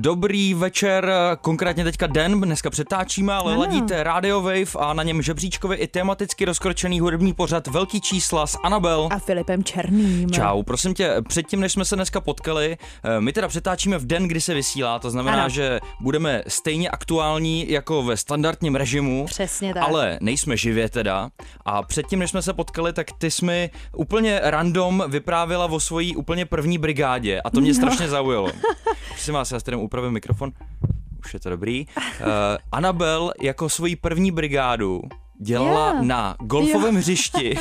Dobrý večer, konkrétně teďka den, dneska přetáčíme, ale ano. ladíte Radio Wave a na něm žebříčkově i tematicky rozkročený hudební pořad Velký čísla s Anabel. A Filipem Černým. Čau, prosím tě, předtím, než jsme se dneska potkali, eh, my teda přetáčíme v den, kdy se vysílá, to znamená, ano. že budeme stejně aktuální jako ve standardním režimu. Přesně tak. Ale nejsme živě teda. A předtím, než jsme se potkali, tak ty jsi mi úplně random vyprávěla o svojí úplně první brigádě a to mě no. strašně zaujalo. Prosím vás, já s upravím mikrofon. Už je to dobrý. Uh, Anabel jako svoji první brigádu dělala yeah. na golfovém yeah. hřišti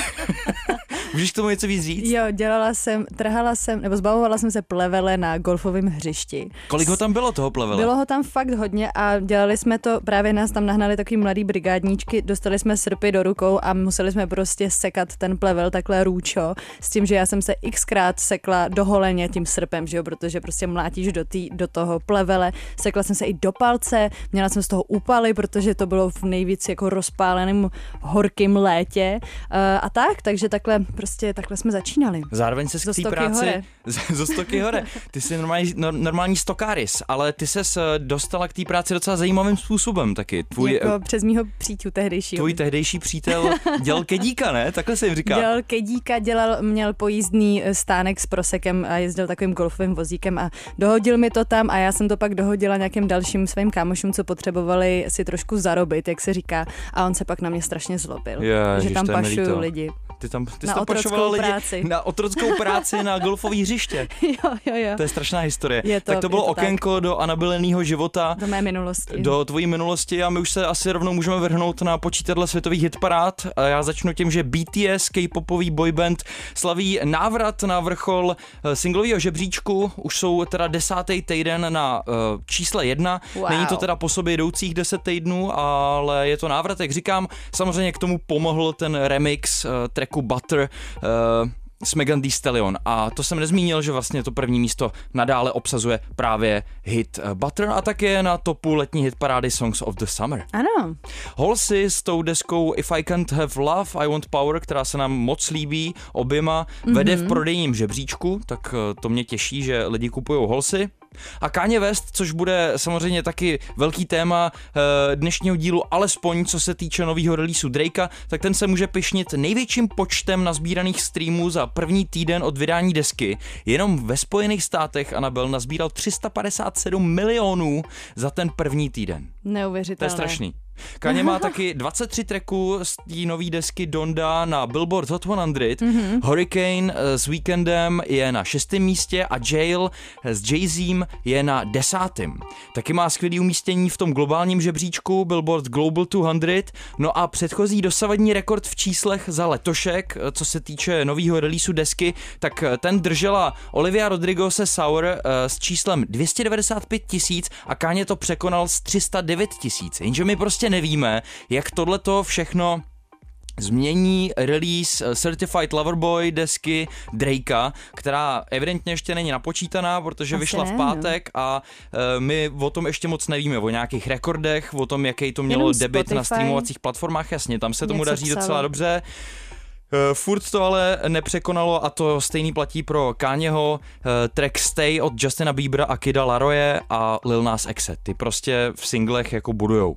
Můžeš k tomu něco víc říct? Jo, dělala jsem, trhala jsem, nebo zbavovala jsem se plevele na golfovém hřišti. Kolik ho tam bylo toho plevele? Bylo ho tam fakt hodně a dělali jsme to, právě nás tam nahnali takový mladý brigádníčky, dostali jsme srpy do rukou a museli jsme prostě sekat ten plevel takhle růčo, s tím, že já jsem se xkrát sekla do holeně tím srpem, že jo, protože prostě mlátíš do, tý, do toho plevele, sekla jsem se i do palce, měla jsem z toho úpaly, protože to bylo v nejvíc jako rozpáleném horkým létě uh, a tak, takže takhle prostě takhle jsme začínali. Zároveň se k té práci... Zo stoky hore. Ty jsi normální, no, normální stokáris, ale ty se eh, dostala k té práci docela zajímavým způsobem taky. Tvůj, jako uh, přes mýho přítel tehdejšího. Tvůj tehdejší přítel dělal kedíka, ne? Takhle se jim říká. Dělal kedíka, dělal, měl pojízdný eh, stánek s prosekem a jezdil takovým golfovým vozíkem a dohodil mi to tam a já jsem to pak dohodila nějakým dalším svým kámošům, co potřebovali si trošku zarobit, jak se říká. A on se pak na mě strašně zlobil, Je, že tam pašuju lidi. Ty tam ty na tam lidi práci. na otrockou práci na golfový hřiště. jo, jo, jo. To je strašná historie. Je to, tak to bylo to okénko tak. do anabyleného života. Do mé minulosti. Do tvojí minulosti a my už se asi rovnou můžeme vrhnout na počítadle světových hitparád. A já začnu tím, že BTS, K-popový boyband, slaví návrat na vrchol eh, singlového žebříčku. Už jsou teda desátý týden na uh, čísle jedna. Wow. Není to teda po sobě jdoucích deset týdnů, ale je to návrat, jak říkám. Samozřejmě k tomu pomohl ten remix uh, tracku Butter, uh, s Megan Thee Stallion a to jsem nezmínil, že vlastně to první místo nadále obsazuje právě hit eh, Butter a také na topu letní hit parády Songs of the Summer. Ano. Halsey s tou deskou If I Can't Have Love, I Want Power, která se nám moc líbí oběma, mm-hmm. vede v mhm. prodejním žebříčku, tak eh, to mě těší, že lidi kupují Halsey. A Kanye West, což bude samozřejmě taky velký téma eh, dnešního dílu, alespoň co se týče nového releaseu Drakea, tak ten se může pišnit největším počtem nazbíraných streamů za první týden od vydání desky. Jenom ve Spojených státech Anabel nazbíral 357 milionů za ten první týden. Neuvěřitelné. To je strašný. Kaně má taky 23 tracků z té nové desky Donda na Billboard Hot 100. Mm-hmm. Hurricane eh, s Weekendem je na šestém místě a Jail s Jay-Zem je na desátém. Taky má skvělý umístění v tom globálním žebříčku Billboard Global 200. No a předchozí dosavadní rekord v číslech za letošek, eh, co se týče nového releaseu desky, tak eh, ten držela Olivia Rodrigo se Sour s číslem 295 tisíc a Káně to překonal s 309 tisíc. Jenže my prostě ještě nevíme, jak tohleto všechno změní release eh, Certified Loverboy desky Drakea, která evidentně ještě není napočítaná, protože Asi vyšla ne, v no. pátek no. a uh, my o tom ještě moc nevíme, o nějakých rekordech, o tom, jaký to mělo Jenom debit Spotify. na streamovacích platformách, jasně, tam se tomu daří psalo. docela dobře. Uh, furt to ale nepřekonalo a to stejný platí pro Káněho uh, track Stay od Justina Biebera a Kida Laroje a Lil Nas X. Ty prostě v singlech jako budujou.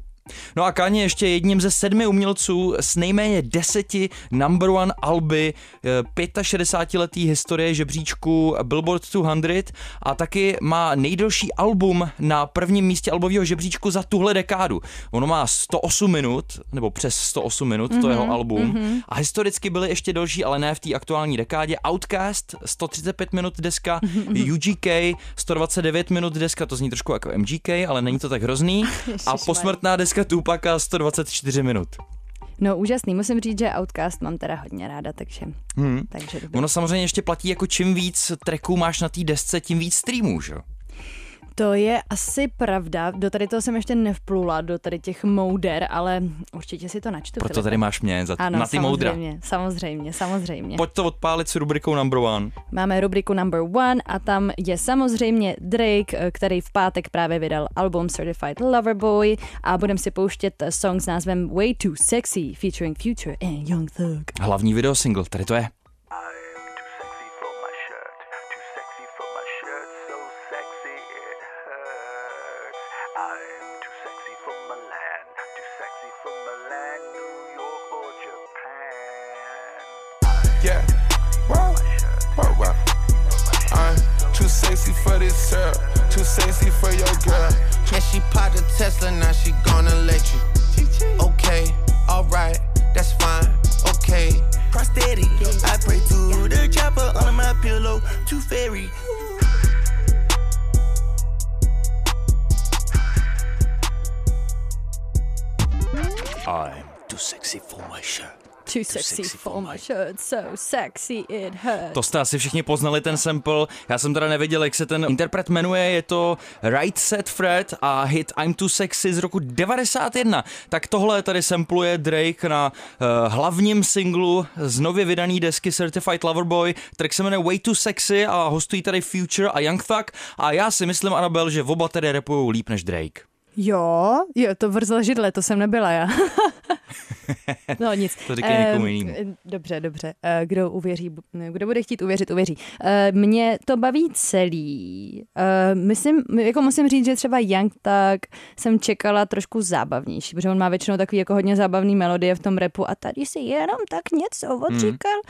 No a Kanye ještě jedním ze sedmi umělců s nejméně deseti number one alby 65-letý eh, historie žebříčku Billboard 200 a taky má nejdelší album na prvním místě albového žebříčku za tuhle dekádu. Ono má 108 minut, nebo přes 108 minut, mm-hmm, to jeho mhm, album. Mm-hmm. A historicky byly ještě delší, ale ne v té aktuální dekádě. Outcast 135 minut deska, mm-hmm. UGK 129 minut deska, to zní trošku jako MGK, ale není to tak hrozný. a posmrtná deska deska Tupaka 124 minut. No úžasný, musím říct, že Outcast mám teda hodně ráda, takže, hmm. takže Ono samozřejmě ještě platí, jako čím víc tracků máš na té desce, tím víc streamů, že? To je asi pravda. Do tady toho jsem ještě nevplula, do tady těch mouder, ale určitě si to načtu. Proto tady máš mě za, ano, na ty moudra. Samozřejmě, samozřejmě, samozřejmě. Pojď to odpálit s rubrikou number one. Máme rubriku number one a tam je samozřejmě Drake, který v pátek právě vydal album Certified Lover Boy a budeme si pouštět song s názvem Way Too Sexy featuring Future and Young Thug. Hlavní video single, tady to je. Shirt, so sexy it hurts. To jste asi všichni poznali ten sample, já jsem teda nevěděl, jak se ten interpret jmenuje, je to Right Set Fred a hit I'm Too Sexy z roku 91. Tak tohle tady sampluje Drake na uh, hlavním singlu z nově vydaný desky Certified Lover Boy. Track se jmenuje Way Too Sexy a hostují tady Future a Young Thug a já si myslím, Anabel, že oba tedy repujou líp než Drake. Jo, jo, to vrzlo židle, to jsem nebyla já. no nic. to říkej někomu jinému. Dobře, dobře. Eh, kdo uvěří, kdo bude chtít uvěřit, uvěří. Eh, mě to baví celý. Eh, myslím, jako musím říct, že třeba Young tak jsem čekala trošku zábavnější, protože on má většinou takový jako hodně zábavný melodie v tom repu a tady si jenom tak něco odříkal.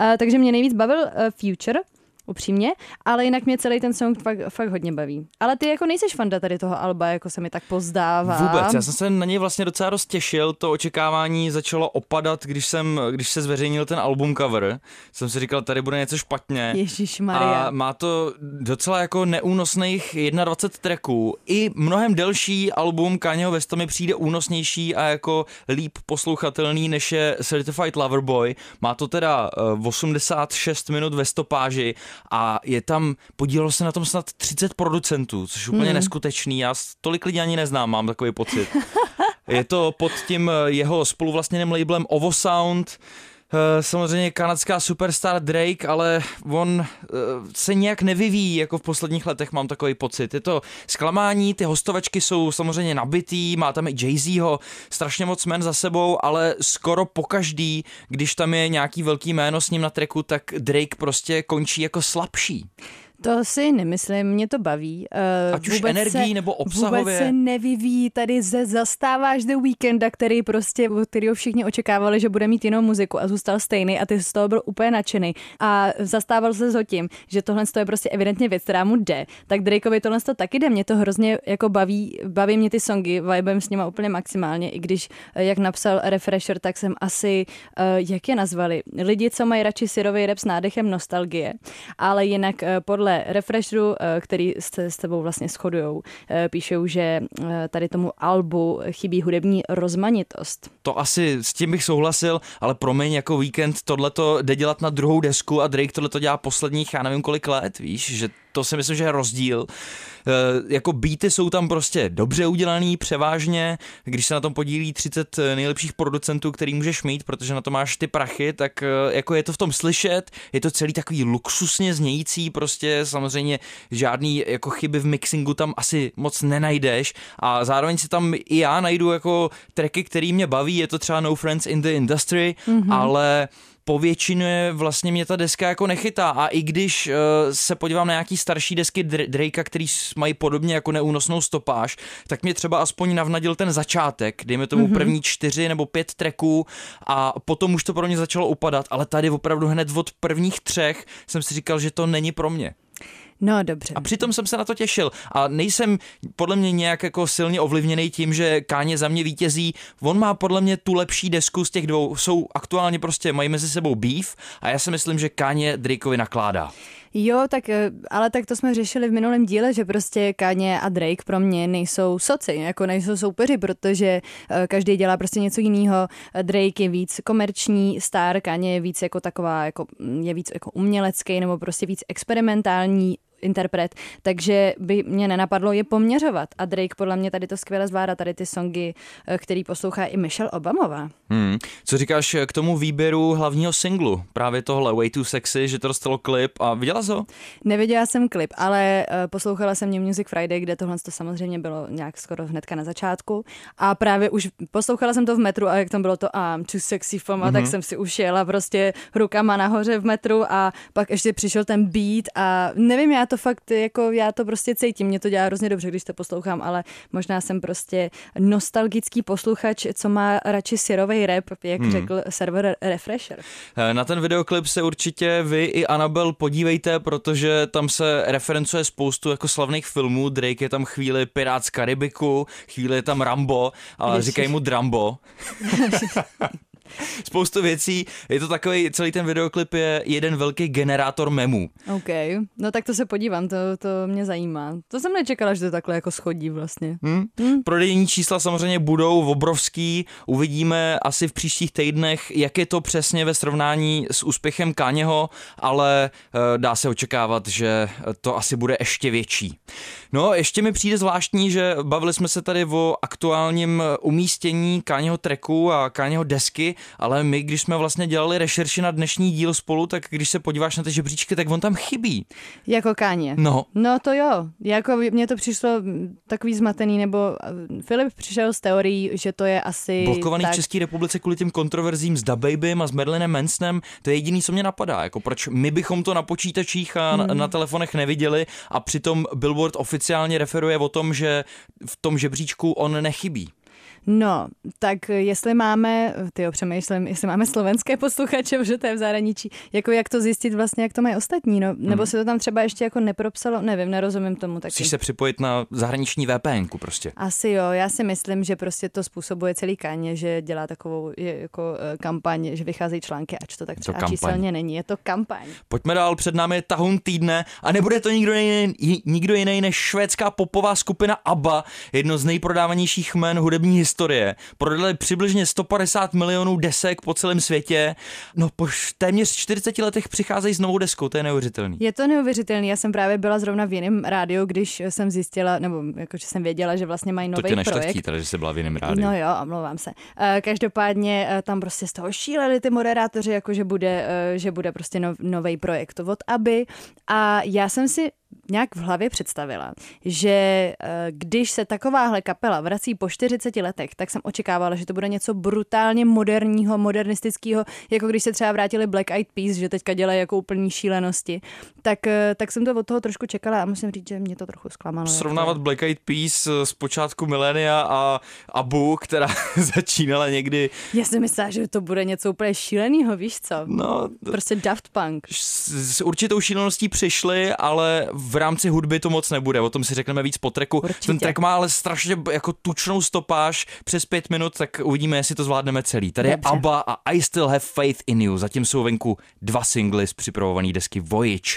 Mm. Takže mě nejvíc bavil Future, upřímně, ale jinak mě celý ten song fakt, fakt hodně baví. Ale ty jako nejseš fanda tady toho alba, jako se mi tak pozdává. Vůbec, já jsem se na něj vlastně docela dost těšil, to očekávání začalo opadat, když jsem, když se zveřejnil ten album cover, jsem si říkal, tady bude něco špatně. Ježíš Maria. A má to docela jako neúnosných 21 tracků. I mnohem delší album Kanyeho Westa mi přijde únosnější a jako líp poslouchatelný, než je Certified Lover Boy. Má to teda 86 eh, minut ve stopáži a je tam, podílelo se na tom snad 30 producentů, což je úplně hmm. neskutečný, já tolik lidí ani neznám, mám takový pocit. Je to pod tím eh, jeho spoluvlastněným labelem Ovo Sound, samozřejmě kanadská superstar Drake, ale on eh, se nějak nevyvíjí, jako v posledních letech mám takový pocit. Je to zklamání, ty hostovačky jsou samozřejmě nabitý, má tam i Jay-Zho, strašně moc men za sebou, ale skoro pokaždý, když tam je nějaký velký jméno s ním na treku, tak Drake prostě končí jako slabší. To si nemyslím, mě to baví. Uh, Ať už energií nebo obsahově. Vůbec se nevyvíjí, tady ze zastáváš The Weekenda, který prostě, který všichni očekávali, že bude mít jinou muziku a zůstal stejný a ty z toho byl úplně nadšený. A zastával se s tím, že tohle je prostě evidentně věc, která mu jde. Tak Drakeovi tohle to taky jde, mě to hrozně jako baví, baví mě ty songy, vibem s nima úplně maximálně, i když, eh, jak napsal Refresher, tak jsem asi, uh, jak je nazvali, lidi, co mají radši syrový rap s nádechem nostalgie, ale jinak uh, podle podle Refresheru, eh, který se s tebou vlastně shodujou, eh, píšou, že eh, tady tomu albu chybí hudební rozmanitost. To asi s tím bych souhlasil, ale promiň, jako víkend tohleto jde dělat na druhou desku a Drake tohleto dělá posledních, já nevím kolik let, víš, že to si myslím, že je rozdíl. E, jako beaty jsou tam prostě dobře udělaný, převážně, když se na tom podílí 30 nejlepších producentů, který můžeš mít, protože na to máš ty prachy, tak e, jako je to v tom slyšet, je to celý takový luxusně znějící, prostě samozřejmě žádný jako chyby v mixingu tam asi moc nenajdeš a zároveň si tam i já najdu jako tracky, který mě baví, je to třeba No Friends in the Industry, mm-hmm. ale po většině vlastně mě ta deska jako nechytá a i když uh, se podívám na nějaký starší desky Drakea, který mají podobně jako neúnosnou stopáž, tak mě třeba aspoň navnadil ten začátek, dejme tomu mm-hmm. první čtyři nebo pět tracků a potom už to pro mě začalo upadat, ale tady opravdu hned od prvních třech jsem si říkal, že to není pro mě. No dobře. A přitom jsem se na to těšil. A nejsem podle mě nějak jako silně ovlivněný tím, že Káně za mě vítězí. On má podle mě tu lepší desku z těch dvou. Jsou aktuálně prostě, mají mezi sebou beef a já si myslím, že Káně Drakeovi nakládá. Jo, tak, eh, ale tak to jsme řešili v minulém díle, že prostě Kanye a Drake pro mě nejsou soci, jako nejsou soupeři, protože eh, každý dělá prostě něco jiného. Drake je víc komerční star, Kanye je víc jako taková, jako, mm, je víc jako umělecký nebo prostě víc experimentální interpret, takže by mě nenapadlo je poměřovat. A Drake podle mě tady to skvěle zvládá, tady ty songy, eh, který poslouchá i Michelle Obamová. Hmm. Co říkáš k tomu výběru hlavního singlu? Právě tohle Way Too Sexy, že to dostalo klip a viděla jsi ho? Neviděla jsem klip, ale uh, poslouchala jsem New Music Friday, kde tohle to samozřejmě bylo nějak skoro hnedka na začátku. A právě už poslouchala jsem to v metru a jak tam bylo to I'm too sexy for mm-hmm. tak jsem si už jela prostě rukama nahoře v metru a pak ještě přišel ten beat a nevím, já to fakt, jako já to prostě cítím, mě to dělá hrozně dobře, když to poslouchám, ale možná jsem prostě nostalgický posluchač, co má radši syrový rap, jak hmm. řekl server Refresher. Eh, na ten videoklip se určitě vy i Anabel podívejte, protože tam se referencuje spoustu jako slavných filmů. Drake je tam chvíli Pirát z Karibiku, chvíli je tam Rambo, ale říkají mu Drambo. spoustu věcí. Je to takový, celý ten videoklip je jeden velký generátor memů. OK, no tak to se podívám, to, to mě zajímá. To jsem nečekala, že to takhle jako schodí vlastně. Hmm? Hmm. Prodejní čísla samozřejmě budou obrovský, uvidíme asi v příštích týdnech, jak je to přesně ve srovnání s úspěchem Káněho, ale uh, dá se očekávat, že to asi bude ještě větší. No, ještě mi přijde zvláštní, že bavili jsme se tady o aktuálním umístění Káněho treku a Káněho desky, ale my, když jsme vlastně dělali rešerši na dnešní díl spolu, tak když se podíváš na ty žebříčky, tak on tam chybí. Jako Káně. No. No to jo. Jako mně to přišlo takový zmatený, nebo eh, Filip přišel s teorií, že to je asi... Blokovaný tak... v České republice kvůli těm kontroverzím s Babym a s Merlinem Mansonem, to je jediný, co mě napadá. Jako proč my bychom to na počítačích a hmm. na telefonech neviděli a přitom Billboard oficiálně referuje o tom, že v tom žebříčku on nechybí. No, tak jestli máme, ty přemýšlím, jestli máme slovenské posluchače, protože to je v zahraničí, jako jak to zjistit vlastně, jak to mají ostatní, no, nebo hmm. se to tam třeba ještě jako nepropsalo, nevím, nerozumím tomu taky. Musíš se připojit na zahraniční VPN prostě. Asi jo, já si myslím, že prostě to způsobuje celý kaně, že dělá takovou jako eh, kampaň, že vycházejí články, ač to tak třeba to číselně není, je to kampaň. Pojďme dál, před námi je tahun týdne a nebude to nikdo jiný, nikdo jiný než švédská popová skupina ABBA, jedno z nejprodávanějších jmen hudební historie. Prodali přibližně 150 milionů desek po celém světě. No po téměř 40 letech přicházejí s novou deskou, to je neuvěřitelný. Je to neuvěřitelný, já jsem právě byla zrovna v jiném rádiu, když jsem zjistila, nebo jakože jsem věděla, že vlastně mají nový to tě projekt. Teda, že jsi byla v jiném rádiu. No jo, omlouvám se. Eh, každopádně eh, tam prostě z toho šíleli ty moderátoři, jako že bude, eh, že bude prostě nový projekt od Aby. A já jsem si nějak v hlavě představila, že eh, když se takováhle kapela vrací po 40 letech, tak jsem očekávala, že to bude něco brutálně moderního, modernistického, jako když se třeba vrátili Black Eyed Peas, že teďka dělají jako úplný šílenosti. Tak, eh, tak jsem to od toho trošku čekala a musím říct, že mě to trochu zklamalo. Srovnávat jako... Black Eyed Peas eh, z počátku milénia a Abu, která začínala někdy... Já jsem myslela, že to bude něco úplně šíleného, víš co? No, prostě Daft Punk. S, s určitou šíleností přišli, ale v rámci hudby to moc nebude, o tom si řekneme víc po treku. Určitě. Ten trek má ale strašně jako tučnou stopáž přes pět minut, tak uvidíme, jestli to zvládneme celý. Tady Dobře. je ABBA a I Still Have Faith in You. Zatím jsou venku dva singly z připravované desky Voyage.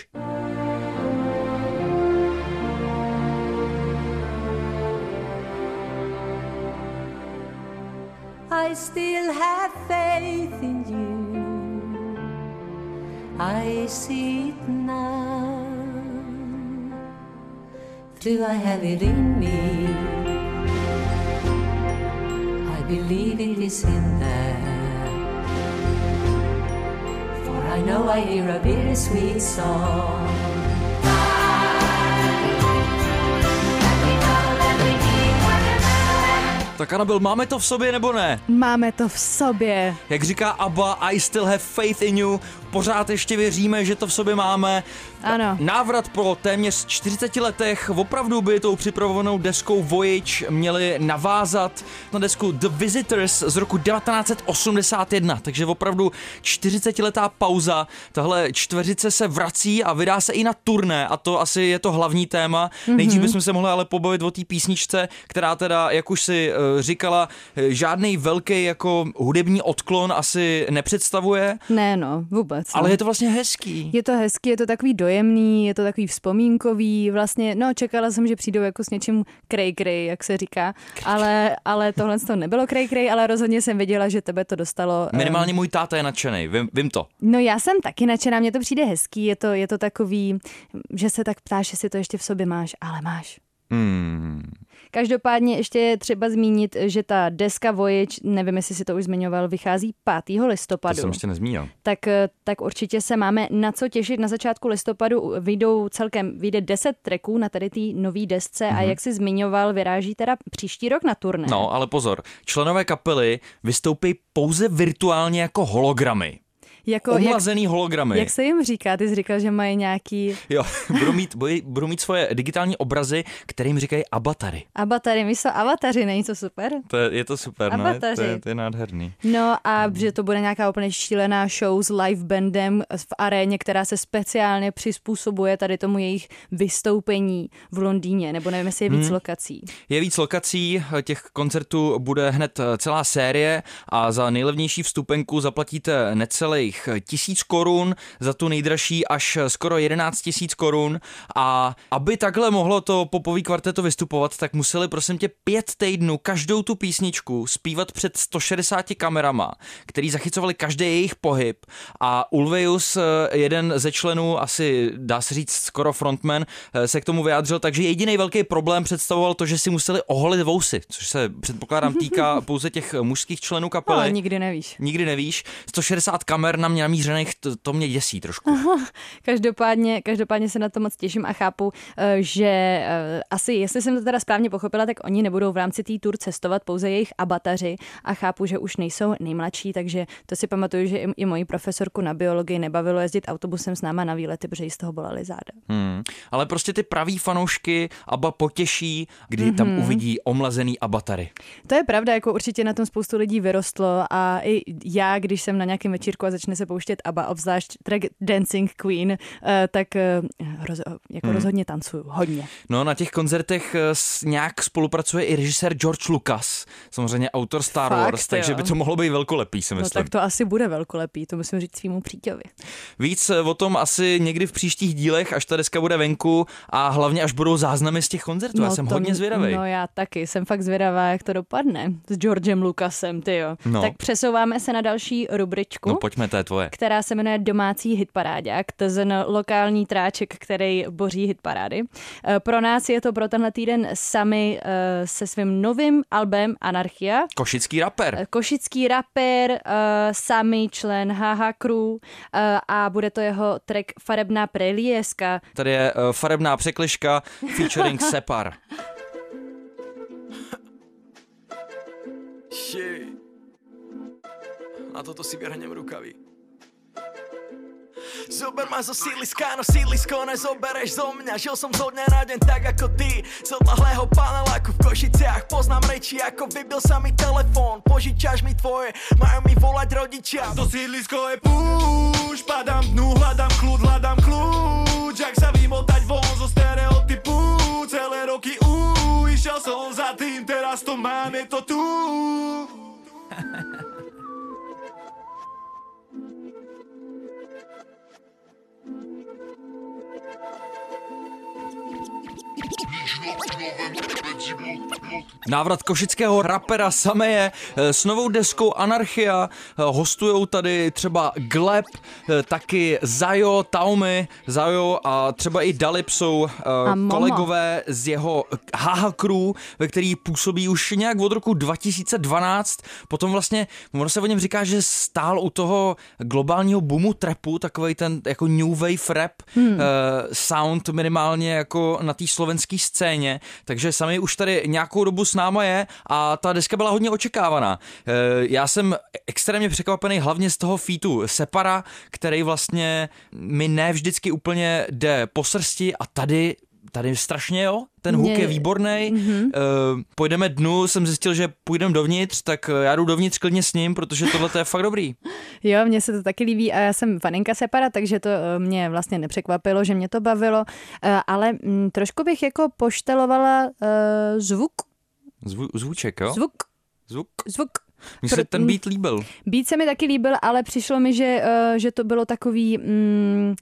I still have faith in you. I see it now. Do I have it in me? I believe it is in there. For I know I hear a bittersweet song. Tak Anabel, máme to v sobě nebo ne? Máme to v sobě. Jak říká Abba, I still have faith in you, pořád ještě věříme, že to v sobě máme. Ano. Návrat po téměř 40 letech, opravdu by tou připravovanou deskou Voyage měli navázat na desku The Visitors z roku 1981, takže opravdu 40 letá pauza. Tahle čtveřice se vrací a vydá se i na turné a to asi je to hlavní téma. Mm-hmm. Nejdřív bychom se mohli ale pobavit o té písničce, která teda, jak už si uh, říkala, eh, žádný velký jako hudební odklon asi nepředstavuje. Ne, no, vůbec. Ale je to vlastně hezký. Je to hezký, je to takový dojemný dojemný, je to takový vzpomínkový, vlastně, no čekala jsem, že přijdou jako s něčím krej, jak se říká, ale, ale tohle to nebylo krej, ale rozhodně jsem věděla, že tebe to dostalo. Minimálně můj táta je nadšený, vím, vím to. No já jsem taky nadšená, mně to přijde hezký, je to, je to takový, že se tak ptáš, jestli to ještě v sobě máš, ale máš. Hmm. Každopádně ještě je třeba zmínit, že ta deska Voyage, nevím, jestli si to už zmiňoval, vychází 5. listopadu. To jsem ještě nezmínil. Tak, tak určitě se máme na co těšit. Na začátku listopadu vyjdou celkem, vyjde 10 tracků na tady té nový desce mm-hmm. a mhm. jak si zmiňoval, vyráží teda příští rok na turné. No, ale pozor, členové kapely vystoupí pouze virtuálně jako hologramy. Jako, Omlazený jak, hologramy. Jak se jim říká? Ty jsi říkal, že mají nějaký... Jo, budou mít, budou mít svoje digitální obrazy, které jim říkají avatary. Avatary, my jsou avataři, není to super? To je, je to super, no, je, to, je, to je nádherný. No a hmm. že to bude nějaká úplně šílená show s live bandem v aréně, která se speciálně přizpůsobuje tady tomu jejich vystoupení v Londýně, nebo nevím, jestli je víc hmm. lokací. Je víc lokací, těch koncertů bude hned celá série a za nejlevnější vstupenku zaplatíte necelý nějakých tisíc korun, za tu nejdražší až skoro 11 tisíc korun a aby takhle mohlo to popový kvarteto vystupovat, tak museli prosím tě pět týdnů každou tu písničku zpívat před 160 kamerama, který zachycovali každý jejich pohyb a Ulveus, jeden ze členů, asi dá se říct skoro frontman, se k tomu vyjádřil, takže jediný velký problém představoval to, že si museli oholit vousy, což se předpokládám týká pouze těch mužských členů kapely. No, nikdy nevíš. Nikdy nevíš. 160 kamer na mě namířených, to, to mě děsí trošku. každopádně, každopádně se na to moc těším a chápu, eh, že eh, asi, jestli jsem to teda správně pochopila, tak oni nebudou v rámci té tour cestovat pouze jejich abataři a chápu, že už nejsou nejmladší, takže to si pamatuju, že i, i moji profesorku na biologii nebavilo jezdit autobusem s náma na výlety, protože jí z toho bolely záda. Hmm. Ale prostě ty praví fanoušky Aba potěší, kdy mm-hmm. tam mhm. uvidí omlazený abatary. To je pravda, jako určitě na tom spoustu lidí vyrostlo a i já, když jsem na nějakém večírku a začne se pouštět ABBA, obzvlášť track Dancing Queen, eh, tak eh, roz, jako hmm. rozhodně tancuju, hodně. No na těch koncertech eh, nějak spolupracuje i režisér George Lucas, samozřejmě autor Star Fakt, Wars, takže jo. by to mohlo být velkolepý, si no myslím. No tak to asi bude velkolepý, to musím říct svýmu přítěvi. Víc o tom asi někdy v příštích dílech, až ta deska bude venku a hlavně až budou záznamy z těch koncertů. No, já jsem to, hodně zvědavý. No já taky, jsem fakt zvědavá, jak to dopadne s Georgem Lucasem, ty jo. No. Tak přesouváme se na další rubričku. No pojďme, to je tvoje. Která se jmenuje Domácí hitparádák, tzn. lokální tráček, který boří hitparády. Eh, pro nás je to pro tenhle týden sami eh, se svým novým albem Anarchia. Košický rapper. Eh, košický rapper, sami člen Haha Crew a bude to jeho track Farebná prelieska. Tady je Farebná překliška featuring Separ. Na toto si vyhrnem rukavy. Zober ma zo sídliska, no sídlisko nezobereš zo mňa. Žil som zo dňa na deň tak ako ty. Z odlahlého paneláku v Košiciach. Poznám reči ako vybil sa mi telefón. Požičaš mi tvoje, majú mi volať rodičia. To sídlisko je púš Padám dnu, hľadám kľud, hľadám kľúč Ak sa vymotať von zo stereotypu Celé roky ú, išiel som za tým Teraz to mám, je to tu Návrat košického rapera Sameje eh, s novou deskou Anarchia. Eh, hostujou tady třeba Gleb, eh, taky Zajo, Taumy, Zajo a třeba i Dalip jsou kolegové z jeho Haha Crew, ve který působí už nějak od roku 2012. Potom vlastně, ono se o něm říká, že stál u toho globálního boomu trapu, takový ten jako new wave rap hmm. sound minimálně jako na té slovenské scéně, takže sami už tady nějakou dobu s náma je a ta deska byla hodně očekávaná. E, já jsem extrémně překvapený hlavně z toho featu Separa, který vlastně mi ne vždycky úplně jde po srsti a tady tady strašně jo, ten hook je výborný. Mm-hmm. Uh, půjdeme dnu, jsem zjistil, že půjdeme dovnitř, tak já jdu dovnitř klidně s ním, protože tohle je fakt dobrý. Jo, mně se to taky líbí a já jsem faninka Separa, takže to eh, mě vlastně nepřekvapilo, že mě to bavilo, uh, ale m, mm, trošku bych jako poštelovala uh, zvuk. Zvu, zvuček, jo? Zvuk. Zvuk. Zvuk. Mně se ten beat líbil. Beat se mi taky líbil, ale přišlo mi, že, uh, že to bylo takový... Mm,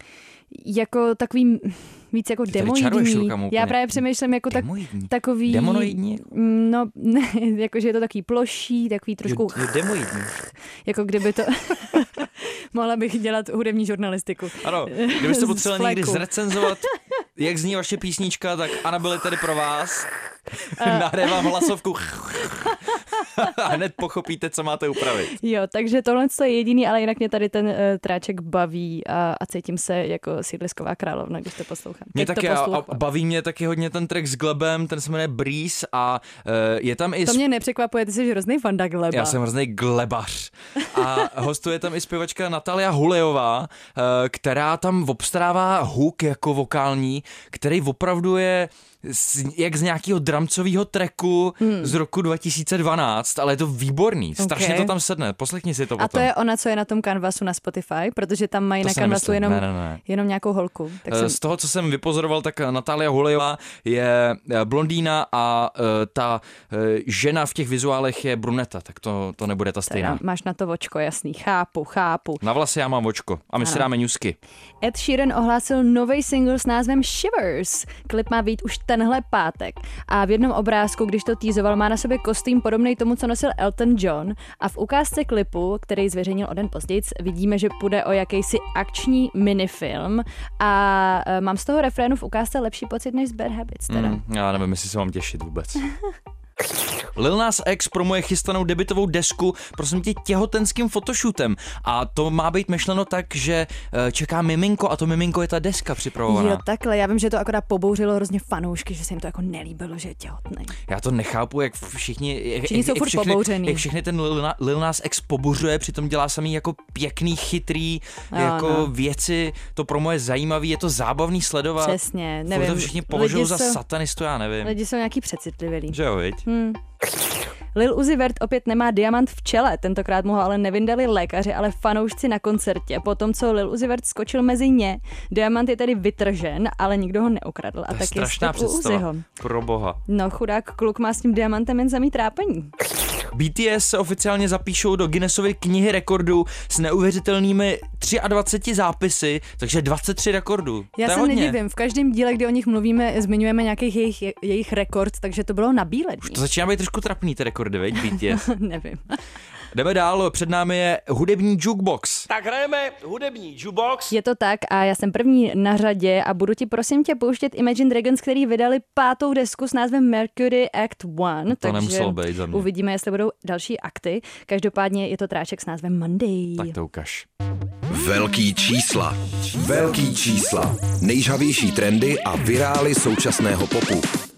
jako takový víc jako Ty demoidní. úplně. Já právě přemýšlím jako tak, Demoidní. takový... Demonoidní? No, ne, jakože je to takový ploší, takový trošku... Jo, jo, demoidní. Jako kdyby to... Mohla bych dělat hudební žurnalistiku. Ano, kdybyste potřebovali někdy zrecenzovat, jak zní vaše písnička, tak Anabel je tady pro vás. Nahraje vám hlasovku a hned pochopíte, co máte upravit. Jo, takže tohle je jediný, ale jinak mě tady ten uh, tráček baví a, a cítím se jako sídlisková královna, když to poslouchám. Mě Teď taky to a, a poslouchám. baví mě taky hodně ten track s Glebem, ten se jmenuje Breeze a uh, je tam i... To mě nepřekvapuje, ty jsi hrozný fanda Gleba. Já jsem hrozný glebař. A hostuje tam i zpěvačka Natalia Hulejová, eh, která tam obstarává hook jako vokální, který opravdu je z, jak z nějakého dramcového tracku hmm. z roku 2012, ale je to výborný, strašně Ok. to tam sedne, poslechni si to A potom. to je ona, co je na tom kanvasu na Spotify, protože tam mají To na si kanvasu jenom, Ne, ne, ne. jenom nějakou holku. Tak Eh, jsem, Z toho, co jsem vypozoroval, tak Natália Hulejová je eh, blondýna a eh, ta eh, žena v těch vizuálech je bruneta, tak to, to nebude ta teda, stejná. máš na to očko, jasný, chápu, chápu. Na vlasy já mám očko a my si Ano. dáme ňusky. Ed Sheeran ohlásil nový single s názvem Shivers. Klip má být už tenhle pátek. A v jednom obrázku, když to týzoval, má na sobě kostým podobný tomu, co nosil Elton John. A v ukázce klipu, který zveřejnil o den později, vidíme, že půjde o jakýsi akční minifilm. A e, mám z toho refrénu v ukázce lepší pocit než z Bad Habits. Teda. Mm, já nevím, jestli se mám těšit vůbec. Lil Nas X promuje chystanou debitovou desku, prosím tě, těhotenským fotoshootem. A to má být myšleno tak, že eh, čeká miminko a to miminko je ta deska připravovaná. Jo, takhle. Já vím, že to akorát pobouřilo hrozně fanoušky, že se jim to jako nelíbilo, že je těhotný. Já to nechápu, jak všichni, jak, Všichni jak, jsou jak, furt všechny, pobouřený. jak všechny ten Lil, Lil Nas X pobuřuje, přitom dělá samý jako pěkný, chytrý Jo, jako no. věci, to promo je zajímavý, je to zábavný sledovat. Přesně, Furt nevím. to všichni považují za jsou- satanistu, já nevím. Lidi jsou nějaký přecitlivělí. Že jo, viď? Hmm. Lil Uzi Vert opět nemá diamant v čele, tentokrát mu ho ale nevyndali lékaři, ale fanoušci na koncertě. Po tom, co Lil Uzi Vert skočil mezi ně, diamant je tedy vytržen, ale nikdo ho neukradl. A To je tak je strašná u představa. Uziho. Pro boha. No chudák kluk má s tím diamantem jen samý trápení. BTS se oficiálně zapíšou do Guinnessovy knihy rekordů s neuvěřitelnými 23 zápisy, takže 23 rekordů. Já to je se hodně. nedivím, v každém díle, kdy o nich mluvíme, zmiňujeme nějakých jejich, jejich rekord, takže to bylo nabílední. To začíná být trošku trapný ty rekordy, veď, BTS. Nevím. Jdeme dál, před námi je hudební jukebox. Tak hrajeme hudební jukebox. Je to tak a já jsem první na řadě a budu ti prosím tě pouštět Imagine Dragons, který vydali pátou desku s názvem Mercury Act 1. To nemuselo být za mě. uvidíme, jestli budou další akty. Každopádně je to tráček s názvem Monday. Tak to ukaž. Velký čísla. Velký čísla. Nejžavější trendy a virály současného popu.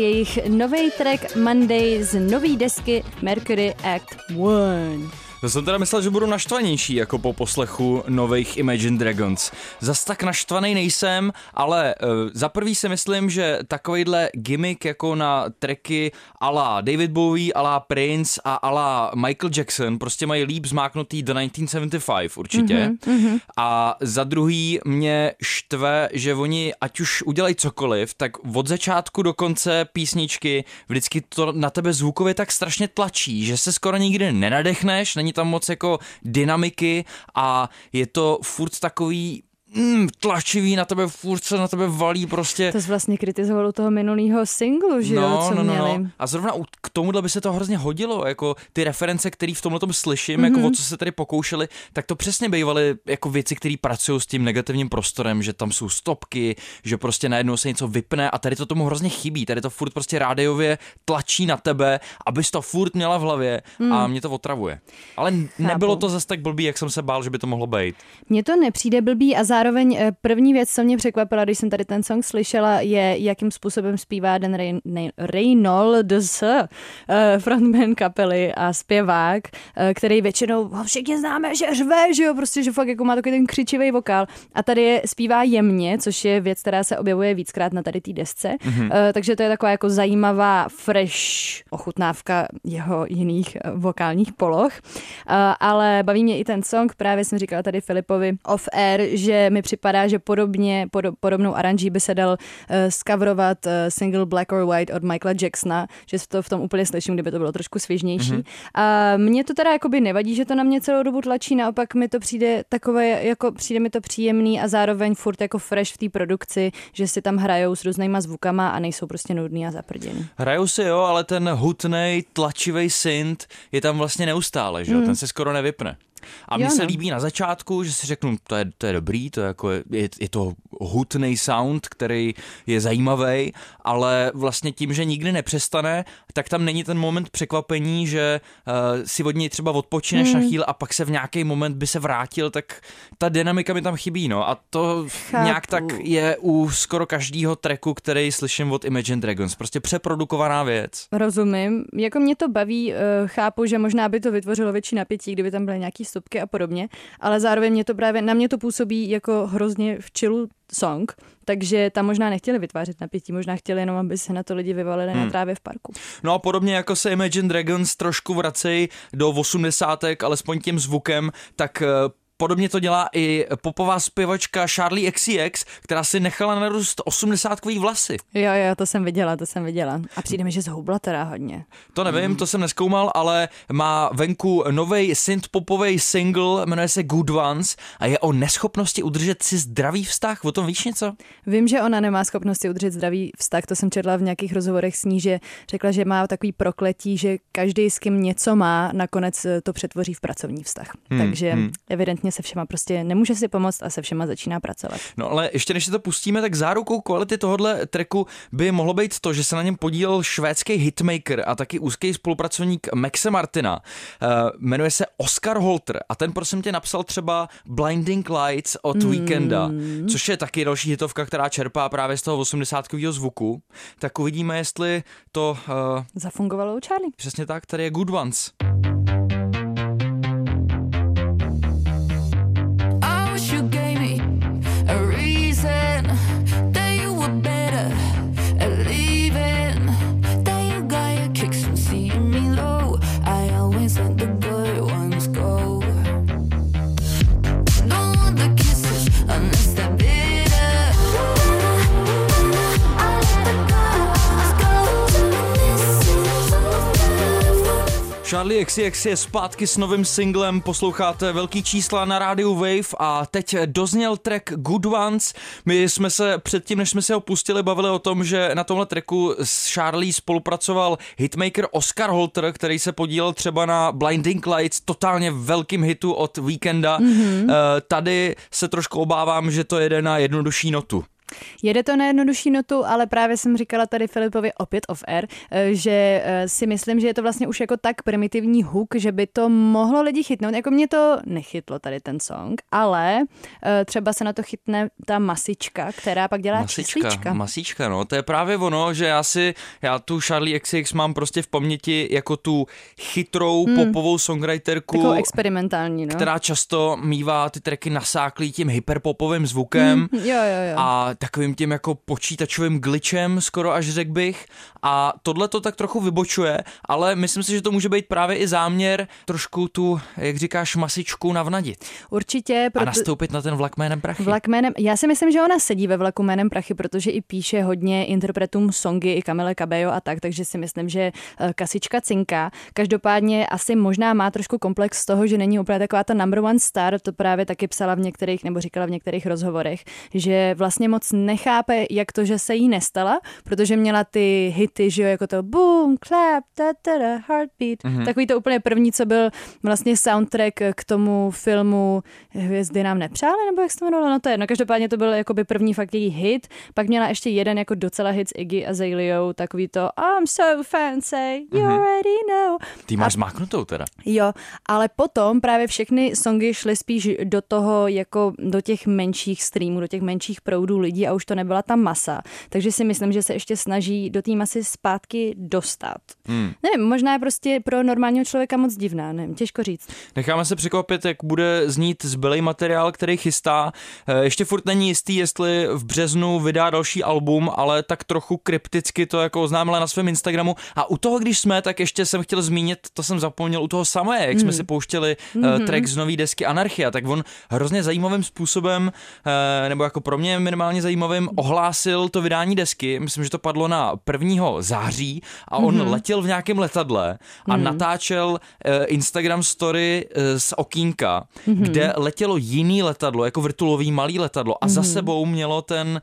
Jejich nový track Monday z nový desky Mercury Act 1. To jsem teda myslel, že budu naštvanější jako po poslechu nových Imagine Dragons. Zas tak naštvaný nejsem, ale uh, za prvý si myslím, že takovýhle gimmick jako na tracky ala David Bowie, ala Prince a ala Michael Jackson prostě mají líp zmáknutý do 1975 určitě. Mm-hmm. A za druhý mě štve, že oni ať už udělají cokoliv, tak od začátku do konce písničky vždycky to na tebe zvukově tak strašně tlačí, že se skoro nikdy nenadechneš, není tam moc jako dynamiky a je to furt takový mm, tlačivý na tebe, furt se na tebe valí prostě. To jsi vlastně kritizoval u toho minulého singlu, že jo, co měli. A zrovna u- k tomuhle by se to hrozně hodilo, jako ty reference, které v tomhle tom slyším, mm-hmm. jako o co se tady pokoušeli, tak to přesně bývaly jako věci, které pracují s tím negativním prostorem, že tam jsou stopky, že prostě najednou se něco vypne a tady to tomu hrozně chybí, tady to furt prostě rádiově tlačí na tebe, abys to furt měla v hlavě mm. a mě to otravuje. Ale n- nebylo to zase tak blbý, jak jsem se bál, že by to mohlo být. Mně to nepřijde blbý a zároveň zároveň eh, první věc, co mě překvapila, když jsem tady ten song slyšela, je, jakým způsobem zpívá Dan Reyn- Reynolds, uh, frontman kapely a zpěvák, uh, který většinou ho všichni známe, že řve, že jo, prostě, že fakt jako má takový ten křičivý vokál. A tady je, zpívá jemně, což je věc, která se objevuje víckrát na tady té desce. Mm-hmm. Takže to je taková jako zajímavá, fresh ochutnávka jeho jiných vokálních poloh. Ale baví mě i ten song, právě jsem říkala tady Filipovi off air, že mi připadá, že podobně, podob, podobnou aranží by se dal uh, skavrovat uh, single Black or White od Michaela Jacksona, že to v tom úplně slyším, kdyby to bylo trošku svěžnější. Mm-hmm. A mně to teda jakoby nevadí, že to na mě celou dobu tlačí, naopak mi to přijde takové, jako přijde mi to příjemný a zároveň furt jako fresh v té produkci, že si tam hrajou s různýma zvukama a nejsou prostě nudný a zaprděný. Hrajou si jo, ale ten hutnej, tlačivý synth je tam vlastně neustále, že jo? Mm. Ten se skoro nevypne. A mně se no. líbí na začátku, že si řeknu, to je, to je dobrý, to je, jako, je, je to hutný sound, který je zajímavý, ale vlastně tím, že nikdy nepřestane, tak tam není ten moment překvapení, že uh, si od něj třeba odpočineš hmm. na chvíli a pak se v nějaký moment by se vrátil, tak ta dynamika mi tam chybí, no. A to Chápu. nějak tak je u skoro každého tracku, který slyším od Imagine Dragons. Prostě přeprodukovaná věc. Rozumím. Jako mě to baví, uh, chápu, že možná by to vytvořilo větší napětí, kdyby tam byly nějaký stopky a podobně, ale zároveň mě to právě, na mě to působí jako hrozně v chillu song, takže tam možná nechtěli vytvářet napětí, možná chtěli jenom, aby se na to lidi vyvalili hmm. na trávě v parku. No a podobně jako se Imagine Dragons trošku vracejí do 80. alespoň tím zvukem, tak eh, Podobně to dělá i popová zpěvačka Charlie XCX, která si nechala narůst 80 vlasy. Jo, jo, to jsem viděla, to jsem viděla. A přijde mi, že zhoubla teda hodně. To nevím, mm. to jsem neskoumal, ale má venku nový synth popový single, jmenuje se Good Ones a je o neschopnosti udržet si zdravý vztah. O tom víš něco? Vím, že ona nemá schopnosti udržet zdravý vztah, to jsem četla v nějakých rozhovorech s ní, že řekla, že má takový prokletí, že každý s kým něco má, nakonec to přetvoří v pracovní vztah. Hmm, Takže hmm. evidentně vlastně se všema prostě nemůže si pomoct a se všema začíná pracovat. No ale ještě než si to pustíme, tak zárukou kvality tohohle treku by mohlo být to, že se na něm podílel švédský hitmaker a taky úzký spolupracovník Maxe Martina. Uh, jmenuje se Oscar Holter a ten prosím tě napsal třeba Blinding Lights od mm. Weekenda, což je taky další hitovka, která čerpá právě z toho 80 zvuku. Tak uvidíme, jestli to... Uh, Zafungovalo u Charlie. Přesně tak, tady je Good Ones. dancing. Charlie XCX je zpátky s novým singlem, posloucháte velký čísla na rádiu Wave a teď dozněl track Good Ones. My jsme se předtím, než jsme se ho pustili, bavili o tom, že na tomhle tracku s Charlie spolupracoval hitmaker Oscar Holter, který se podílel třeba na Blinding Lights, totálně velkým hitu od Weekenda. Mm-hmm. Tady se trošku obávám, že to jede na jednodušší notu. Jede to na jednodušší notu, ale právě jsem říkala tady Filipovi opět off air, eh, že eh, si myslím, že je to vlastně už jako tak primitivní hook, že by to mohlo lidi chytnout. Jako mě to nechytlo tady ten song, ale eh, třeba se na to chytne ta masička, která pak dělá masička, číslička. Masička, no, to je právě ono, že já si, já tu Charlie XX mám prostě v paměti jako tu chytrou hmm. popovou songwriterku. Takovou experimentální, no. Která často mývá ty tracky nasáklý tím hyperpopovým zvukem. Hmm, jo, jo, jo. A takovým tím jako počítačovým glitchem, skoro až řekl bych. A tohle to tak trochu vybočuje, ale myslím si, že to může být právě i záměr trošku tu, jak říkáš, masičku navnadit. Určitě. Proto... A nastoupit na ten vlak jménem prachy. Vlak jménem, já si myslím, že ona sedí ve vlaku jménem prachy, protože i píše hodně interpretům songy, i Kamile Cabello a tak, takže si myslím, že eh, kasička cinká. Každopádně asi možná má trošku komplex z toho, že není úplně taková ta number one star, to právě taky psala v některých, nebo říkala v některých rozhovorech, že vlastně moc nechápe, jak to, že se jí nestala, protože měla ty hity, že jo, jako to boom, clap, da, da, da, heartbeat. Mm-hmm. Takový to úplně první, co byl vlastně soundtrack k tomu filmu Hvězdy nám nepřáli, nebo jak se to jmenovalo, no to je, no každopádně to byl jakoby první fakt její hit, pak měla ještě jeden jako docela hit s Iggy Azalea, takový to I'm so fancy, you mm-hmm. already know. Ty máš zmáknutou teda. Jo, ale potom právě všechny songy šly spíš do toho, jako do těch menších streamů, do těch menších proudů lidí a už to nebyla ta masa. Takže si myslím, že se ještě snaží do té masy zpátky dostat. Hmm. Nevím, možná je prostě pro normálního člověka moc divná, nevím, těžko říct. Necháme se překvapit, jak bude znít zbylej materiál, který chystá. Eh, ještě furt není jistý, jestli v březnu vydá další album, ale tak trochu krypticky to jako oznámila na svém Instagramu. A u toho, když jsme, tak ještě jsem chtěl zmínit, to jsem zapomněl u toho samé, jak hmm. jsme si pouštěli mm-hmm. track z nové desky Anarchia, tak on hrozně zajímavým způsobem, eh, nebo jako pro mě minimálně zajímavým, ohlásil to vydání desky. Myslím, že to padlo na 1. září a on mm-hmm. letěl v nějakém letadle a mm-hmm. natáčel eh, Instagram story z okýnka, mm-hmm. kde letělo jiný letadlo, jako vrtulový malý letadlo a mm-hmm. za sebou mělo ten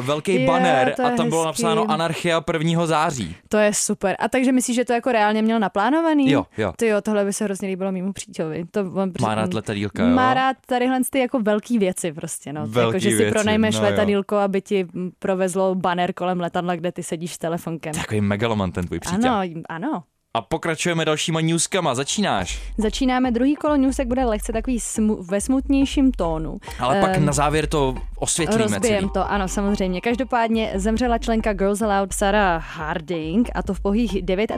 velký yeah, banner a tam bylo napsáno Anarchia 1. září. To je super. A takže myslíš, že to jako reálně měl naplánovaný? Jo, jo. Ty jo, tohle by se hrozně líbilo mimo přítelovi. To on má rád letadílka, jo? Má rád tadyhle ty jako velký věci prostě, no. Velký jako, že si pronajmeš no, letadílko, jo. aby ti provezlo banner kolem letadla, kde ty sedíš s telefonkem. Takový megaloman ten tvůj přítel. Ano, ano. A pokračujeme dalšíma newskama. Začínáš? Začínáme. Druhý kolo newsek bude lehce takový smu- ve smutnějším tónu. Ale um, pak ehm, na závěr to osvětlíme Rozbijem celý. to, ano, samozřejmě. Každopádně zemřela členka Girls Aloud Sarah Harding a to v pohých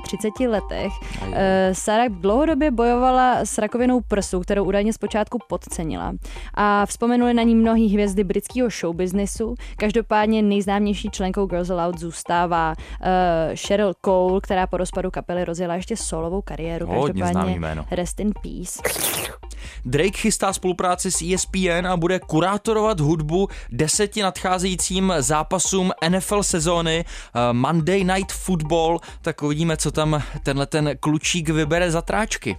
39 letech. Uh, Sarah dlouhodobě bojovala s rakovinou prsu, kterou údajně zpočátku podcenila. A vzpomenuli na ní mnohý hvězdy britského showbiznesu. Každopádně nejznámější členkou Girls Aloud zůstává uh, Cheryl Cole, která po rozpadu kapely roz rozjela ještě solovou kariéru. Hodně známý jméno. Rest in peace. Drake chystá spolupráci s ESPN a bude kurátorovat hudbu deseti nadcházejícím zápasům NFL sezóny uh, Monday Night Football, tak uvidíme, co tam tenhle ten klučík vybere za tráčky.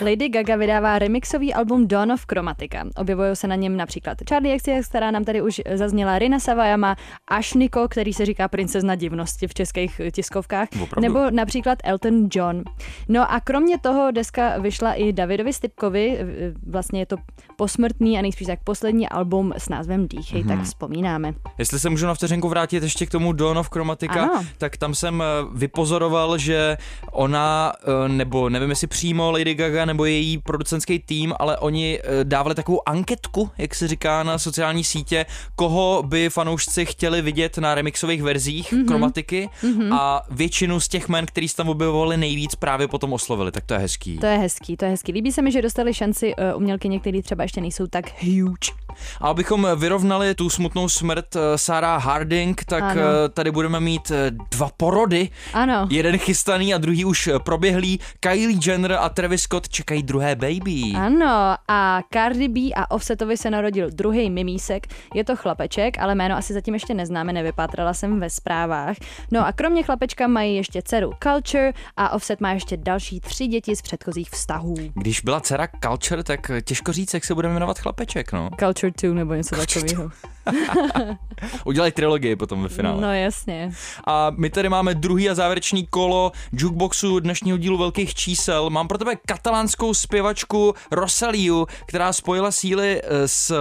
Lady Gaga vydává remixový album Dawn of Chromatica. Objevují se na něm například Charlie XCX, která nám tady už zazněla, Rina Savajama, Ashniko, který se říká princezna divnosti v českých tiskovkách, Opravdu? nebo například Elton John. No a kromě toho deska vyšla i Davidovi Stipkovi, vlastně je to posmrtný a nejspíš tak poslední album s názvem Dýchej, hmm. tak mhm. vzpomínáme. Jestli se můžu na vteřinku vrátit ještě k tomu Dawn of Chromatica, ano. tak tam jsem eh, vypozoroval, že ona, eh, nebo nevím jestli přímo Lady Gaga nebo její producentský tým, ale oni eh, dávali takovou anketku, jak se říká na sociální sítě, koho by fanoušci chtěli vidět na remixových verzích mm-hmm. Chromatiky mm-hmm. a většinu z těch men, který se tam objevovali nejvíc, právě potom oslovili, tak to je hezký. To je hezký, to je hezký. Líbí se mi, že dostali šanci uh, umělky některé třeba ještě nejsou tak huge. A abychom vyrovnali tu smutnou smrt eh, Sarah Harding, tak ano. Eh, tady budeme mít eh, dva porody. Ano. Jeden chystaný a druhý už proběhlý. Kylie Jenner a Travis Scott čekají druhé baby. Ano, a Cardi B a Offsetovi se narodil druhý mimísek. Je to chlapeček, ale jméno asi zatím ještě neznáme, nevypátrala jsem ve zprávách. No a kromě chlapečka mají ještě dceru Culture a Offset má ještě další tři děti z předchozích vztahů. Když byla dcera Culture, tak těžko říct, jak se bude jmenovat chlapeček, no. Culture 2 nebo něco takového. Udělej trilogii potom ve finále. No jasně. A my tady máme druhý a závěrečný kolo jukeboxu dnešního dílu velkých čísel. Mám pro tebe katalánskou zpěvačku Rosaliu, která spojila síly eh, s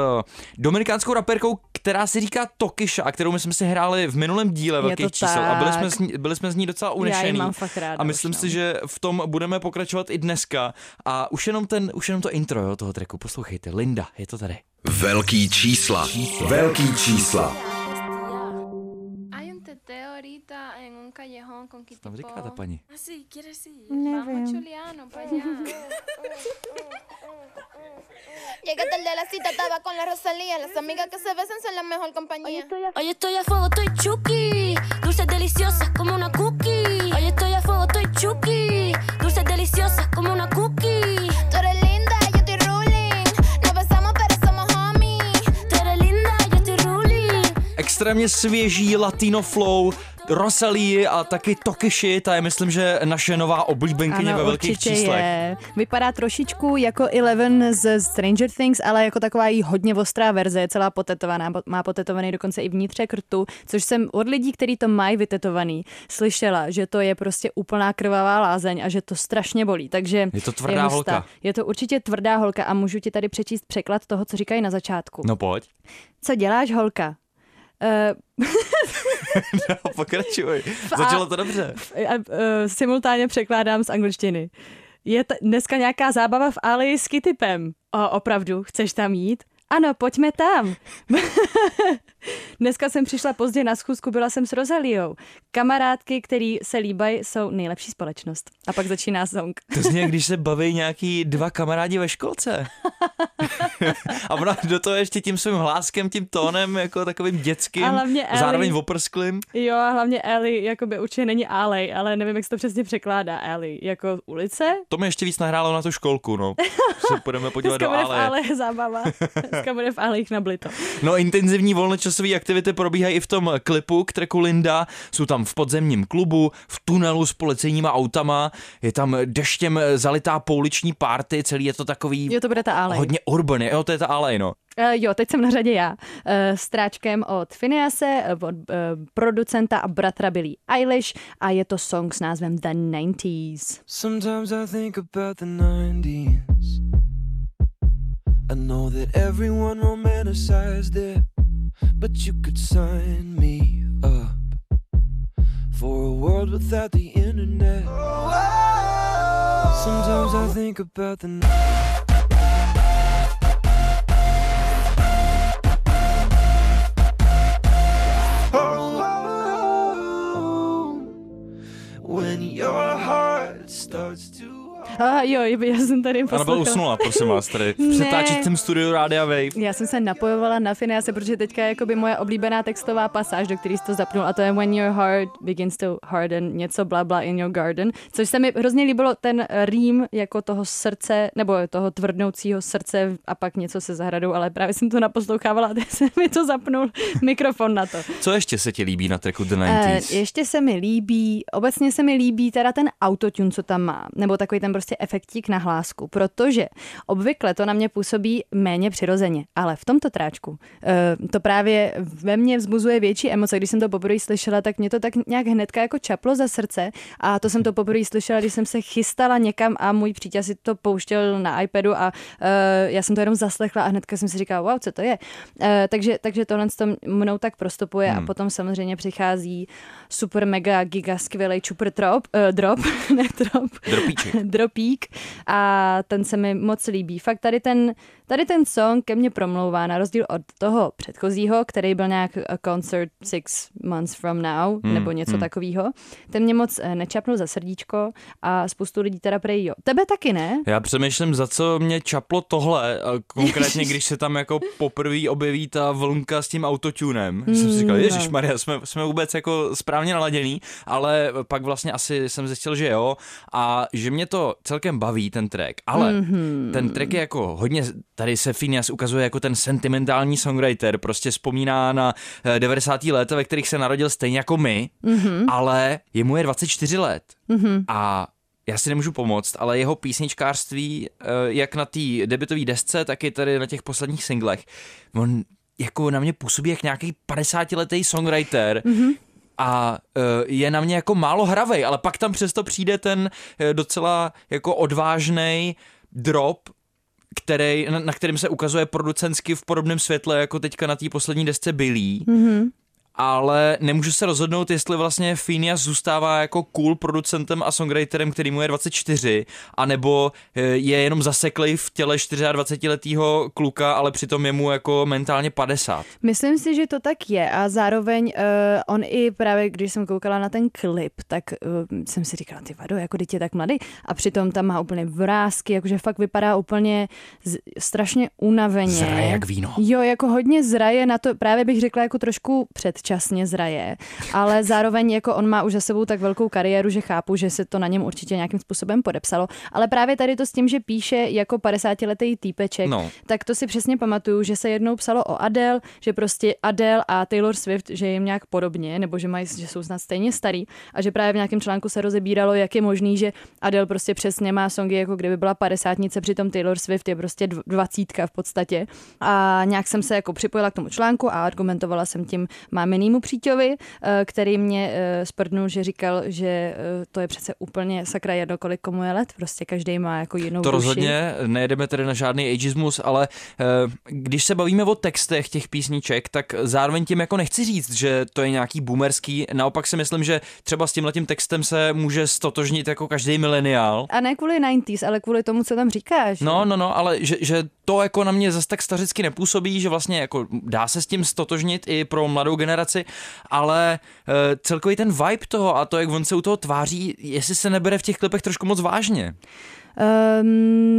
dominikánskou raperkou, která se říká Tokisha, kterou my jsme si hráli v minulém díle velkých čísel tak. a byli jsme, z ní, byli jsme z ní docela unešený. Já mám fakt ráda, a myslím si, no. že v tom budeme pokračovat i dneska. A už jenom, ten, už jenom to intro jo, toho treku, poslouchejte. Linda, je to tady. Velký čísla. Velký čísla. ahorita en un callejón con Kitty Tam říká ta paní? Ah, sí, ¿quieres ir? Vamos, Juliano, para allá. Llegué tarde a la cita, estaba con la Rosalía. Las amigas que se besan son la mejor compañía. Hoy estoy a fuego, estoy chuki. Dulces deliciosas como una cookie. Hoy estoy a fuego, estoy chuki. Dulces deliciosas como una cookie. Tú eres Extrémně svěží latino flow Rosalie a taky Tokishi, ta je myslím, že naše nová oblíbenkyně ve velkých číslech. je. Vypadá trošičku jako Eleven z Stranger Things, ale jako taková jí hodně ostrá verze, je celá potetovaná, má potetovaný dokonce i vnitřek rtu, což jsem od lidí, kteří to mají vytetovaný, slyšela, že to je prostě úplná krvavá lázeň a že to strašně bolí. Takže Je to tvrdá hustá. holka. Je to určitě tvrdá holka a můžu ti tady přečíst překlad toho, co říkají na začátku. No pojď. Co děláš, holka? Uh, No, pokračuj. Začalo to dobře. a, uh, simultánně překládám z angličtiny. Je t- dneska nějaká zábava v Alii s Kitypem. O, opravdu, chceš tam jít? Ano, pojďme tam. Dneska jsem přišla pozdě na schůzku, byla jsem s Rozaliou. Kamarádky, který se líbají, jsou nejlepší společnost. A pak začíná song. To zní, když se baví nějaký dva kamarádi ve školce. a ona do toho ještě tím svým hláskem, tím tónem, jako takovým dětským, A hlavně Ellie. zároveň oprsklým. Jo, a hlavně Ellie, jakoby určitě není Alej, ale nevím, jak se to přesně překládá Ellie. Jako ulice? To mi ještě víc nahrálo na tu školku, no. Se budeme podívat Dneska do bude v Aleje. Alej zábava. Dneska bude v Alejích nablito. No intenzivní volnočasové aktivity probíhají i v tom klipu k treku Linda. Jsou tam v podzemním klubu, v tunelu s policejníma autama, je tam deštěm zalitá pouliční party, celý je to takový Jo, to bude ta Alej. hodně urban, jo, to je ta Alej, no. Uh, jo, teď jsem na řadě já. Uh, s tráčkem od Phinease, eh, od uh, producenta a bratra Billy Eilish a je to song s názvem The 90s. Sometimes I think about the 90s. I know that everyone romanticized it, but you could sign me up for a world without the internet. Sometimes I think about the night. when your heart starts to A jo, já jsem tady Anabel poslouchala. usnula, prosím vás, tady v přetáčícím studiu Rádia Wave. Já jsem se napojovala na Phinease, protože teďka je jakoby moje oblíbená textová pasáž, do které jsi to zapnul, a to je When your heart begins to harden, něco bla bla in your garden, což se mi hrozně líbilo, ten rým jako toho srdce, nebo toho tvrdnoucího srdce a pak něco se zahradou, ale právě jsem to naposlouchávala a teď se mi to zapnul mikrofon na to. Co ještě se ti líbí na tracku The Eh, 90s? ještě se mi líbí, obecně se mi líbí teda ten autotune, co tam má, nebo takový ten prostě efektík na hlásku, protože obvykle to na mě působí méně přirozeně, ale v tomto tráčku eh, to právě ve mně vzbuzuje větší emoce. Když jsem to poprvé slyšela, tak mě to tak nějak hnedka jako čaplo za srdce a to jsem to poprvé slyšela, když jsem se chystala někam a můj přítel si to pouštěl na iPadu a eh, já jsem to jenom zaslechla a hnedka jsem si říkala, wow, co to je. Eh, takže, takže tohle to mnou tak prostupuje a potom samozřejmě přichází super mega giga skvělý čupr drop, uh, drop, ne drop, Dropíček. dropík a ten se mi moc líbí. Fakt tady ten, tady ten song ke mně promlouvá na rozdíl od toho předchozího, který byl nějak a concert six months from now, Hmm, nebo něco takového. Ten mě moc eh, nečapnul za srdíčko a spoustu lidí teda prej jo. Tebe taky ne? Já přemýšlím, za co mě čaplo tohle, konkrétně když se tam jako poprvé objeví ta vlnka s tím autotunem. Mm, jsem si říkal, no. Ježíš Maria, jsme, jsme vůbec jako správně naladěný, ale pak vlastně asi jsem zjistil, že jo a že mě to celkem baví ten track, ale mm-hmm. ten track je jako hodně, tady se Phineas ukazuje jako ten sentimentální songwriter, prostě vzpomíná na eh, 90. léta, ve kterých se narodil stejně jako my, mm-hmm. ale jemu je 24 let mm-hmm. a já si nemůžu pomoct, ale jeho písničkářství, eh, jak na té debitové desce, tak i tady na těch posledních singlech, on jako na mě působí jak nějaký 50-letý songwriter, mm-hmm. A eh, je na mě jako málo hravej, ale pak tam přesto přijde ten eh, docela jako odvážný drop, který, na, na kterým se ukazuje producentsky v podobném světle jako teďka na té poslední desce Billy. Mm-hmm. Ale nemůžu se rozhodnout, jestli vlastně Phineas zůstává jako cool producentem a songwriterem, který mu je 24, anebo eh, je jenom zaseklej v těle 24-letého kluka, ale přitom je mu jako mentálně 50. Myslím si, že to tak je a zároveň uh, on i právě, když jsem koukala na ten klip, tak uh, jsem si říkala, ty vado, jako dítě tak mladý a přitom tam má úplně vrázky, jakože fakt vypadá úplně z, strašně unaveně. Zraje jak víno. Jo, jako hodně zraje na to, právě bych řekla jako trošku před předčasně zraje, ale zároveň jako on má už za sebou tak velkou kariéru, že chápu, že se to na něm určitě nějakým způsobem podepsalo. Ale právě tady to s tím, že píše jako 50-letý týpeček, No. tak to si přesně pamatuju, že se jednou psalo o Adele, že prostě Adele a Taylor Swift, že jim nějak podobně, nebo že, mají, že jsou snad stejně starý a že právě v nějakém článku se rozebíralo, jak je možný, že Adele prostě přesně má songy, jako kdyby byla padesátnice, přitom Taylor Swift je prostě dv- dvacítka v podstatě. A nějak jsem se jako připojila k tomu článku a argumentovala jsem tím máminýmu příťovi, eh, který mě eh, sprdnul, že říkal, že eh, to je přece úplně sakra jedno, kolik komu je let, prostě každý má jako jinou To duši. rozhodně, nejedeme tedy na žádný ageismus, ale eh, když se bavíme o textech těch písniček, tak zároveň tím jako nechci říct, že to je nějaký boomerský, naopak si myslím, že třeba s tímhletím textem se může stotožnit jako každý mileniál. A ne kvůli 90s, ale kvůli tomu, co tam říkáš. No, no, no, ale že, že to jako na mě zase tak stařicky nepůsobí, že vlastně jako dá se s tím stotožnit i pro mladou generaci, ale e, celkový ten vibe toho a to, jak on se u toho tváří, jestli se nebere v těch klipech trošku moc vážně. Um,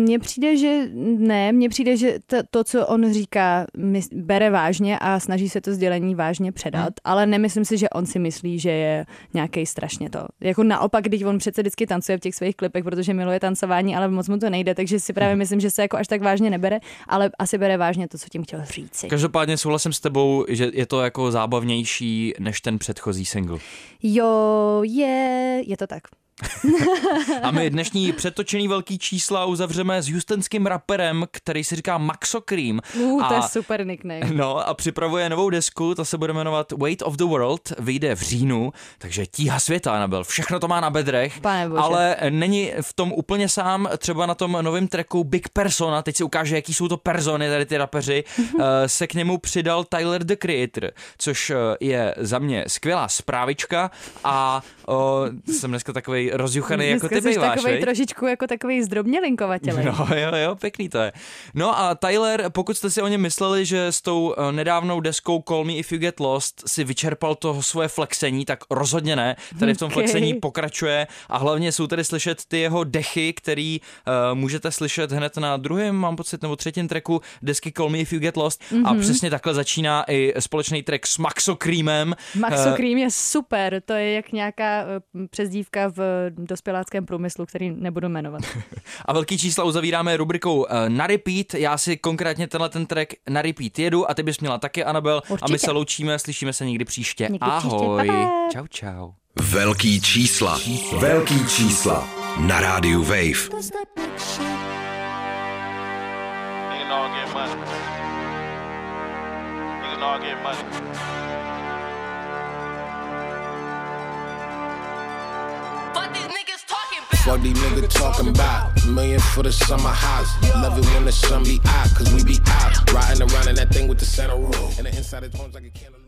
mně přijde, že ne, mně přijde, že to, to co on říká, bere vážně a snaží se to sdělení vážně předat, hmm. ale nemyslím si, že on si myslí, že je nějaký strašně to. Jako naopak, když on přece vždycky tancuje v těch svých klipech, protože miluje tancování, ale moc mu to nejde, takže si právě myslím, že se jako až tak vážně nebere, ale asi bere vážně to, co tím chtěl říci. Každopádně souhlasím s tebou, že je to jako zábavnější než ten předchozí single. Jo, je, je to tak. A my dnešní přetočený velký čísla uzavřeme s houstonským raperem, který si říká Maxo Cream. Uh, to je A- super nickname. No a připravuje novou desku, ta se bude jmenovat Weight of the World, vyjde v říjnu, takže tíha světa nabil, všechno to má na bedrech, ale není v tom úplně sám, třeba na tom novém tracku Big Persona, teď si ukáže, jaký jsou to persony, tady ty rapeři, eh, se k němu přidal Tyler the Creator, což eh, je za mě skvělá zprávička a o, jsem dneska takový rozjuchaný, jako ty jsi býváš, takovej viď? trošičku jako takový zdrobnělinkovatelý. No jo, jo, pěkný to je. No a Tyler, pokud jste si o něm mysleli, že s tou eh, nedávnou deskou Call Me If You Get Lost si vyčerpal toho svoje flexení, tak rozhodně ne. Tady v tom Ok. flexení pokračuje a hlavně jsou tady slyšet ty jeho dechy, který uh, můžete slyšet hned na druhém, mám pocit, nebo třetím tracku desky Call Me If You Get Lost Mhm. a přesně takhle začíná i společný track s Maxo Creamem. Maxo Eh, Cream je super, to je jak nějaká přezdívka v dospěláckém průmyslu, který nebudu jmenovat. A velký čísla uzavíráme rubrikou eh, na repeat. Já si konkrétně tenhle ten track na repeat jedu a ty bys měla taky, Anabel. A my Určitě. se loučíme, slyšíme se někdy příště. Někdy příště, Ahoj. pa, pa. Čau, čau. Velký čísla. Velký čísla. Na rádiu Wave. Niggas know I get money. Niggas know I get money. Fuck these niggas talking about. Million for the summer house. Love it when the sun be out, cause we be out. Riding around in that thing with the center roll. And the inside is homes like a candle.